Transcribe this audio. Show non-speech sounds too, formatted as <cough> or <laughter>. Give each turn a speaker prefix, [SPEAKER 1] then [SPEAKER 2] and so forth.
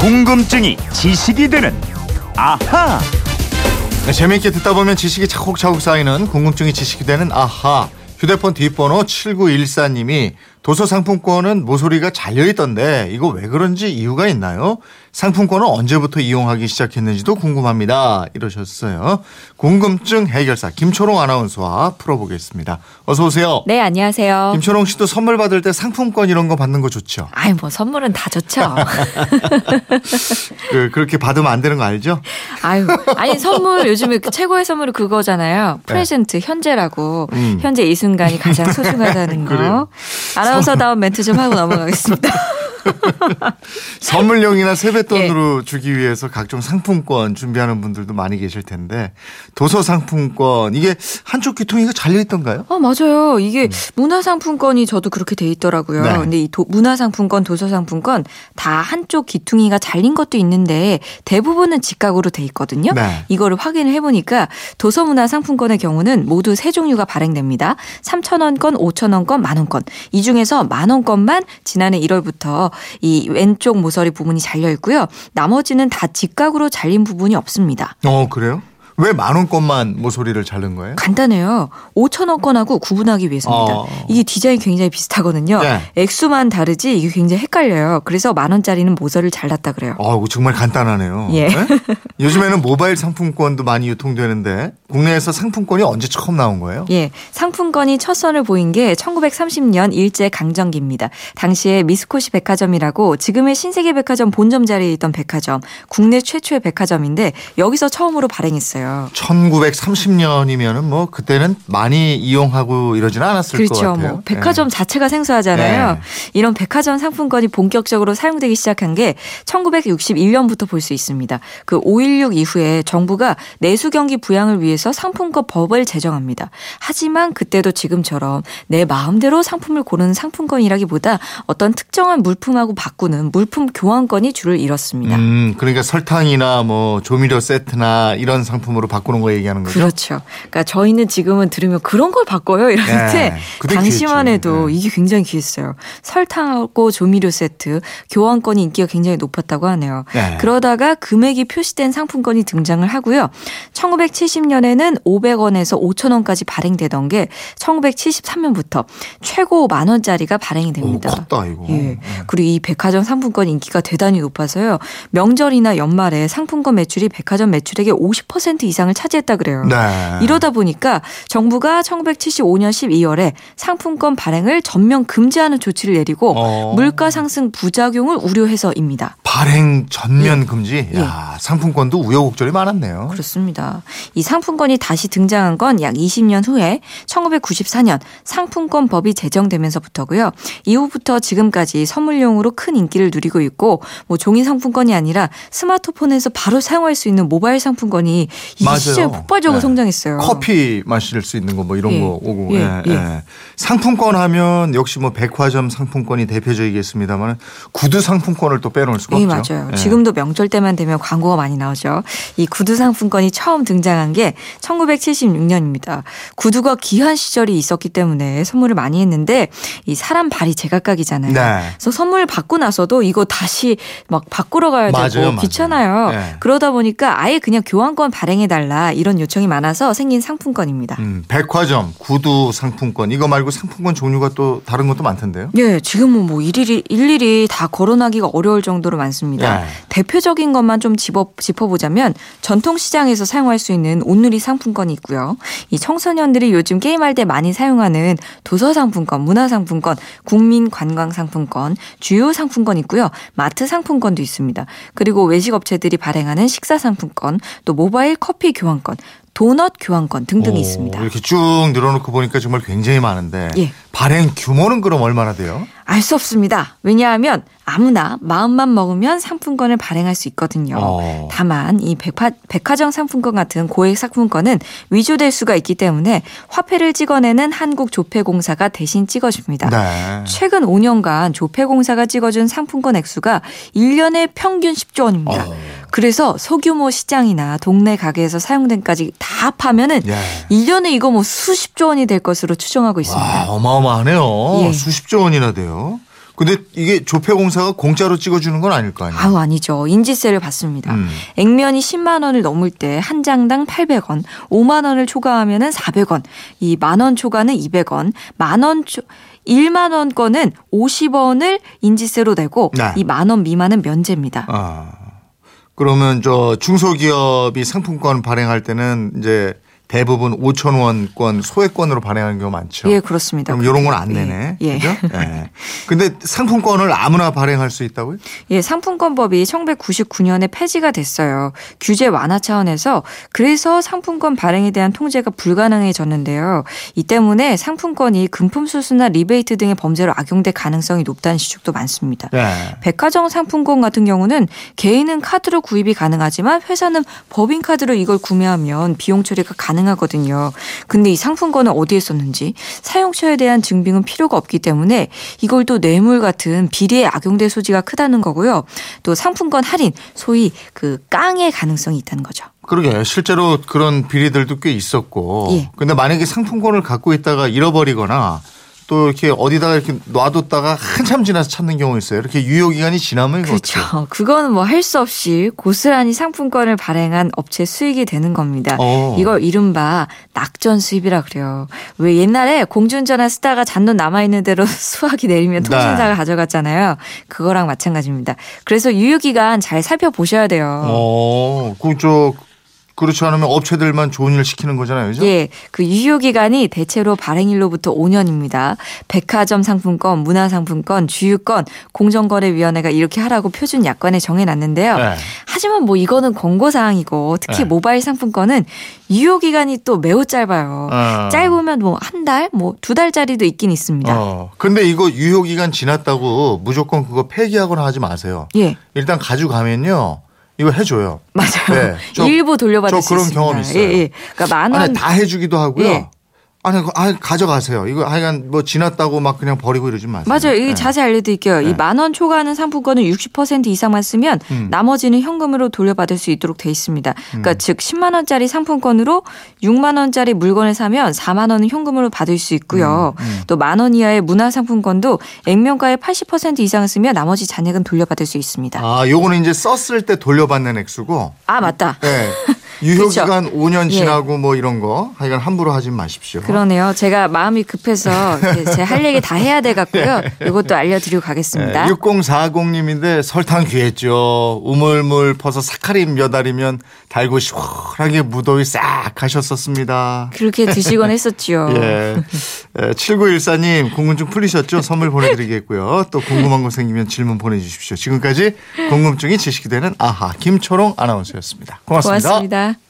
[SPEAKER 1] 궁금증이 지식이 되는 아하.
[SPEAKER 2] 네, 재미있게 듣다 보면 지식이 차곡차곡 쌓이는 궁금증이 지식이 되는 아하. 휴대폰 뒷번호 7914님이 도서 상품권은 모서리가 잘려 있던데 이거 왜 그런지 이유가 있나요? 상품권은 언제부터 이용하기 시작했는지도 궁금합니다. 이러셨어요. 궁금증 해결사 김초롱 아나운서와 풀어보겠습니다. 어서 오세요.
[SPEAKER 3] 네, 안녕하세요.
[SPEAKER 2] 김초롱 씨도 선물 받을 때 상품권 이런 거 받는 거 좋죠?
[SPEAKER 3] 아이, 뭐, 선물은 다 좋죠.
[SPEAKER 2] 그, 그렇게 받으면 안 되는 거 알죠?
[SPEAKER 3] 아유, 아니, 선물, 요즘에 그 최고의 선물이 그거잖아요. 프레젠트, 현재라고.
[SPEAKER 2] 네. 음.
[SPEAKER 3] 현재 이 순간이 가장 소중하다는. <laughs> 거. 아나운서다운 멘트 좀 하고 넘어가겠습니다. <laughs> <laughs>
[SPEAKER 2] 선물용이나 세뱃돈으로
[SPEAKER 3] 예.
[SPEAKER 2] 주기 위해서 각종 상품권 준비하는 분들도 많이 계실 텐데 도서 상품권 이게 한쪽 귀퉁이가 잘려 있던가요?
[SPEAKER 3] 어, 맞아요. 이게 문화 상품권이 저도 그렇게 돼 있더라고요.
[SPEAKER 2] 음. 네.
[SPEAKER 3] 근데 이 도- 문화 상품권, 도서 상품권 다 한쪽 귀퉁이가 잘린 것도 있는데 대부분은 직각으로 돼 있거든요.
[SPEAKER 2] 네.
[SPEAKER 3] 이거를 확인을 해 보니까 도서 문화 상품권의 경우는 모두 세 종류가 발행됩니다. 3,000원권, 5,000원권, 만 원권. 이 중에서 만 원권만 지난해 1월부터 이 왼쪽 모서리 부분이 잘려 있고요. 나머지는 다 직각으로 잘린 부분이 없습니다.
[SPEAKER 2] 어 그래요? 왜 만 원권만 모서리를 자른 거예요?
[SPEAKER 3] 간단해요. 5,000원권하고 구분하기 위해서입니다.
[SPEAKER 2] 어.
[SPEAKER 3] 이게 디자인이 굉장히 비슷하거든요.
[SPEAKER 2] 네.
[SPEAKER 3] 액수만 다르지 이게 굉장히 헷갈려요. 그래서 만 원짜리는 모서리를 잘랐다 그래요.
[SPEAKER 2] 어 정말 간단하네요.
[SPEAKER 3] 예.
[SPEAKER 2] 네? 요즘에는 모바일 상품권도 많이 유통되는데 국내에서 상품권이 언제 처음 나온 거예요?
[SPEAKER 3] 예, 상품권이 첫 선을 보인 게 1930년 일제 강점기입니다. 당시에 미스코시 백화점이라고 지금의 신세계 백화점 본점 자리에 있던 백화점, 국내 최초의 백화점인데 여기서 처음으로 발행했어요.
[SPEAKER 2] 1930년이면은 뭐 그때는 많이 이용하고 이러지는 않았을 것
[SPEAKER 3] 그렇죠.
[SPEAKER 2] 같아요.
[SPEAKER 3] 뭐 백화점 자체가 생소하잖아요.
[SPEAKER 2] 네.
[SPEAKER 3] 이런 백화점 상품권이 본격적으로 사용되기 시작한 게 1961년부터 볼 수 있습니다. 그 5.16 이후에 정부가 내수 경기 부양을 위해서 상품권 법을 제정합니다. 하지만 그때도 지금처럼 내 마음대로 상품을 고르는 상품권이라기보다 어떤 특정한 물품하고 바꾸는 물품 교환권이 줄을 이뤘습니다.
[SPEAKER 2] 음, 그러니까 설탕이나 뭐 조미료 세트나 이런 상품 으로 바꾸는 거 얘기하는 거죠.
[SPEAKER 3] 그렇죠. 그러니까 저희는 지금은 들으면 그런 걸 바꿔요 이러는데
[SPEAKER 2] 네,
[SPEAKER 3] 당시만. 해도
[SPEAKER 2] 네.
[SPEAKER 3] 이게 굉장히 귀했어요. 설탕하고 조미료 세트 교환권이 인기가 굉장히 높았다고 하네요.
[SPEAKER 2] 네.
[SPEAKER 3] 그러다가 금액이 표시된 상품권이 등장을 하고요. 1970년에는 500원에서 5,000원까지 발행되던 게 1973년부터 최고 만 원짜리가 발행이
[SPEAKER 2] 오,
[SPEAKER 3] 됩니다.
[SPEAKER 2] 컸다 이거.
[SPEAKER 3] 예. 그리고 이 백화점 상품권 인기가 대단히 높아서요. 명절이나 연말에 상품권 매출이 백화점 매출액의 50% 이상을 차지했다 그래요.
[SPEAKER 2] 네.
[SPEAKER 3] 이러다 보니까 정부가 1975년 12월에 상품권 발행을 전면 금지하는 조치를 내리고
[SPEAKER 2] 어.
[SPEAKER 3] 물가 상승 부작용을 우려해서입니다.
[SPEAKER 2] 발행 전면 금지.
[SPEAKER 3] 예.
[SPEAKER 2] 야, 상품권도 우여곡절이 많았네요.
[SPEAKER 3] 그렇습니다. 이 상품권이 다시 등장한 건 약 20년 후에 1994년 상품권 법이 제정되면서부터고요. 이후부터 지금까지 선물용으로 큰 인기를 누리고 있고 뭐 종이 상품권이 아니라 스마트폰에서 바로 사용할 수 있는 모바일 상품권이 이
[SPEAKER 2] 맞아요.
[SPEAKER 3] 시절에 폭발적으로
[SPEAKER 2] 네.
[SPEAKER 3] 성장했어요.
[SPEAKER 2] 커피 마실 수 있는 거 뭐 이런
[SPEAKER 3] 예.
[SPEAKER 2] 거 오고.
[SPEAKER 3] 예,
[SPEAKER 2] 예,
[SPEAKER 3] 예.
[SPEAKER 2] 예. 상품권 하면 역시 뭐 백화점 상품권이 대표적이겠습니다만 구두 상품권을 또 빼놓을 수가
[SPEAKER 3] 예,
[SPEAKER 2] 없죠.
[SPEAKER 3] 맞아요.
[SPEAKER 2] 예.
[SPEAKER 3] 지금도 명절 때만 되면 광고가 많이 나오죠. 이 구두 상품권이 처음 등장한 게 1976년입니다. 구두가 귀한 시절이 있었기 때문에 선물을 많이 했는데 이 사람 발이 제각각이잖아요.
[SPEAKER 2] 네.
[SPEAKER 3] 그래서 선물 받고 나서도 이거 다시 막 바꾸러 가야 되고
[SPEAKER 2] 맞아요, 맞아요.
[SPEAKER 3] 귀찮아요.
[SPEAKER 2] 네.
[SPEAKER 3] 그러다 보니까 아예 그냥 교환권 발행해 달라 이런 요청이 많아서 생긴 상품권입니다.
[SPEAKER 2] 음, 백화점, 구두 상품권 이거 말고 상품권 종류가 또 다른 것도 많던데요.
[SPEAKER 3] 예, 지금은 뭐 일일이 일일이 다 거론하기가 어려울 정도로 많 습니다.
[SPEAKER 2] 예.
[SPEAKER 3] 대표적인 것만 좀 짚어, 짚어보자면 전통 시장에서 사용할 수 있는 온누리 상품권이 있고요. 이 청소년들이 요즘 게임할 때 많이 사용하는 도서 상품권, 문화 상품권, 국민 관광 상품권, 주요 상품권 있고요. 마트 상품권도 있습니다. 그리고 외식 업체들이 발행하는 식사 상품권, 또 모바일 커피 교환권, 도넛 교환권 등등이
[SPEAKER 2] 오,
[SPEAKER 3] 있습니다.
[SPEAKER 2] 이렇게 쭉 늘어놓고 보니까 정말 굉장히 많은데
[SPEAKER 3] 예.
[SPEAKER 2] 발행 규모는 그럼 얼마나 돼요?
[SPEAKER 3] 알 수 없습니다. 왜냐하면 아무나 마음만 먹으면 상품권을 발행할 수 있거든요.
[SPEAKER 2] 어.
[SPEAKER 3] 다만 이 백화, 백화점 상품권 같은 고액 상품권은 위조될 수가 있기 때문에 화폐를 찍어내는 한국조폐공사가 대신 찍어줍니다.
[SPEAKER 2] 네.
[SPEAKER 3] 최근 5년간 조폐공사가 찍어준 상품권 액수가 1년에 평균 10조 원입니다.
[SPEAKER 2] 어.
[SPEAKER 3] 그래서 소규모 시장이나 동네 가게에서 사용된까지 다 합하면은
[SPEAKER 2] 예.
[SPEAKER 3] 1년에 이거 뭐 수십조 원이 될 것으로 추정하고 있습니다.
[SPEAKER 2] 와, 어마어마하네요.
[SPEAKER 3] 예.
[SPEAKER 2] 수십조 원이나 돼요. 근데 이게 조폐공사가 공짜로 찍어주는 건 아닐 거 아니에요?
[SPEAKER 3] 아우 아니죠. 인지세를 받습니다.
[SPEAKER 2] 음.
[SPEAKER 3] 액면이 10만 원을 넘을 때 한 장당 800원, 5만 원을 초과하면은 400원, 이 만 원 초과는 200원, 만원 초 1만 원 거는 50원을 인지세로 내고
[SPEAKER 2] 네.
[SPEAKER 3] 이만 원 미만은 면제입니다.
[SPEAKER 2] 아. 그러면 저 중소기업이 상품권 발행할 때는 이제 대부분 5천 원권 소액권으로 발행하는 경우 많죠.
[SPEAKER 3] 예, 그렇습니다.
[SPEAKER 2] 그럼 이런 건 안 내네.
[SPEAKER 3] 예. 예.
[SPEAKER 2] 그죠? <laughs> 예. 근데 상품권을 아무나 발행할 수 있다고요?
[SPEAKER 3] 예, 상품권법이 1999년에 폐지가 됐어요. 규제 완화 차원에서 그래서 상품권 발행에 대한 통제가 불가능해졌는데요. 이 때문에 상품권이 금품 수수나 리베이트 등의 범죄로 악용될 가능성이 높다는 지적도 많습니다.
[SPEAKER 2] 예.
[SPEAKER 3] 백화점 상품권 같은 경우는 개인은 카드로 구입이 가능하지만 회사는 법인 카드로 이걸 구매하면 비용 처리가 가능 하거든요. 근데 이 상품권은 어디에 썼는지 사용처에 대한 증빙은 필요가 없기 때문에 이걸 또 뇌물 같은 비리에 악용될 소지가 크다는 거고요. 또 상품권 할인, 소위 그 깡의 가능성이 있다는 거죠.
[SPEAKER 2] 그러게 실제로 그런 비리들도 꽤 있었고.
[SPEAKER 3] 예.
[SPEAKER 2] 근데 만약에 상품권을 갖고 있다가 잃어버리거나 또 이렇게 어디다가 이렇게 놔뒀다가 한참 지나서 찾는 경우 있어요. 이렇게 유효 기간이 지나면 어떡해요?
[SPEAKER 3] 그렇죠. 그거는 뭐 할 수 없이 고스란히 상품권을 발행한 업체 수익이 되는 겁니다.
[SPEAKER 2] 어.
[SPEAKER 3] 이걸 이른바 낙전 수입이라 그래요. 왜 옛날에 공중전화 쓰다가 잔돈 남아 있는 대로 <laughs> 수학이 내리면
[SPEAKER 2] 네.
[SPEAKER 3] 통신사가 가져갔잖아요. 그거랑 마찬가지입니다. 그래서 유효 기간 잘 살펴보셔야 돼요.
[SPEAKER 2] 어, 그저 그렇지 않으면 업체들만 좋은 일 시키는 거잖아요. 그죠?
[SPEAKER 3] 예, 그 유효 기간이 대체로 발행일로부터 5년입니다. 백화점 상품권, 문화 상품권, 주유권, 공정거래위원회가 이렇게 하라고 표준 약관에 정해 놨는데요.
[SPEAKER 2] 네.
[SPEAKER 3] 하지만 뭐 이거는 권고 사항이고 특히
[SPEAKER 2] 네.
[SPEAKER 3] 모바일 상품권은 유효 기간이 또 매우 짧아요.
[SPEAKER 2] 어.
[SPEAKER 3] 짧으면 뭐 한 달, 뭐 두 달짜리도 있긴 있습니다.
[SPEAKER 2] 어. 근데 이거 유효 기간 지났다고 무조건 그거 폐기하거나 하지 마세요.
[SPEAKER 3] 예,
[SPEAKER 2] 일단 가져가면요. 이거 해줘요.
[SPEAKER 3] 맞아요.
[SPEAKER 2] 네, 저- <laughs>
[SPEAKER 3] 일부 돌려받을 저수
[SPEAKER 2] 그런
[SPEAKER 3] 있습니다.
[SPEAKER 2] 경험이 있어요.
[SPEAKER 3] 예, 예. 그러니까 만 원.
[SPEAKER 2] 아니 다 해주기도 하고요.
[SPEAKER 3] 예.
[SPEAKER 2] 아니, 그거 아 가져가세요. 이거 하여간 뭐 지났다고 막 그냥 버리고 이러지 마세요.
[SPEAKER 3] 맞아요. 이게
[SPEAKER 2] 네.
[SPEAKER 3] 자세히 알려드릴게요.
[SPEAKER 2] 네.
[SPEAKER 3] 이만 원 초과하는 상품권은 60% 이상만 쓰면
[SPEAKER 2] 음.
[SPEAKER 3] 나머지는 현금으로 돌려받을 수 있도록 돼 있습니다. 그러니까
[SPEAKER 2] 음.
[SPEAKER 3] 즉 10만 원짜리 상품권으로 6만 원짜리 물건을 사면 4만 원은 현금으로 받을 수 있고요.
[SPEAKER 2] 음.
[SPEAKER 3] 또만 원 이하의 문화 상품권도 액면가의 80% 이상 쓰면 나머지 잔액은 돌려받을 수 있습니다.
[SPEAKER 2] 아, 요거는 이제 썼을 때 돌려받는 액수고.
[SPEAKER 3] 아 맞다.
[SPEAKER 2] 네. <laughs> 유효. 기간 5년
[SPEAKER 3] 예.
[SPEAKER 2] 지나고 뭐 이런 거 하여간 함부로 하지 마십시오.
[SPEAKER 3] 그러네요. 제가 마음이 급해서 <laughs> 제 할 얘기 다 해야 돼 갖고요. 이것도 알려드리고 가겠습니다.
[SPEAKER 2] 6040님인데 설탕 귀했죠. 우물물 퍼서 사카린 몇 알이면 달고 시원하게 무더위 싹 하셨었습니다.
[SPEAKER 3] 그렇게 드시곤 했었지요. <laughs>
[SPEAKER 2] 예. 7914님 궁금증 풀리셨죠? 선물 보내드리겠고요. 또 궁금한 거 생기면 질문 보내주십시오. 지금까지 궁금증이 지식이 되는 아하 김초롱 아나운서였습니다. 고맙습니다.
[SPEAKER 3] 고맙습니다.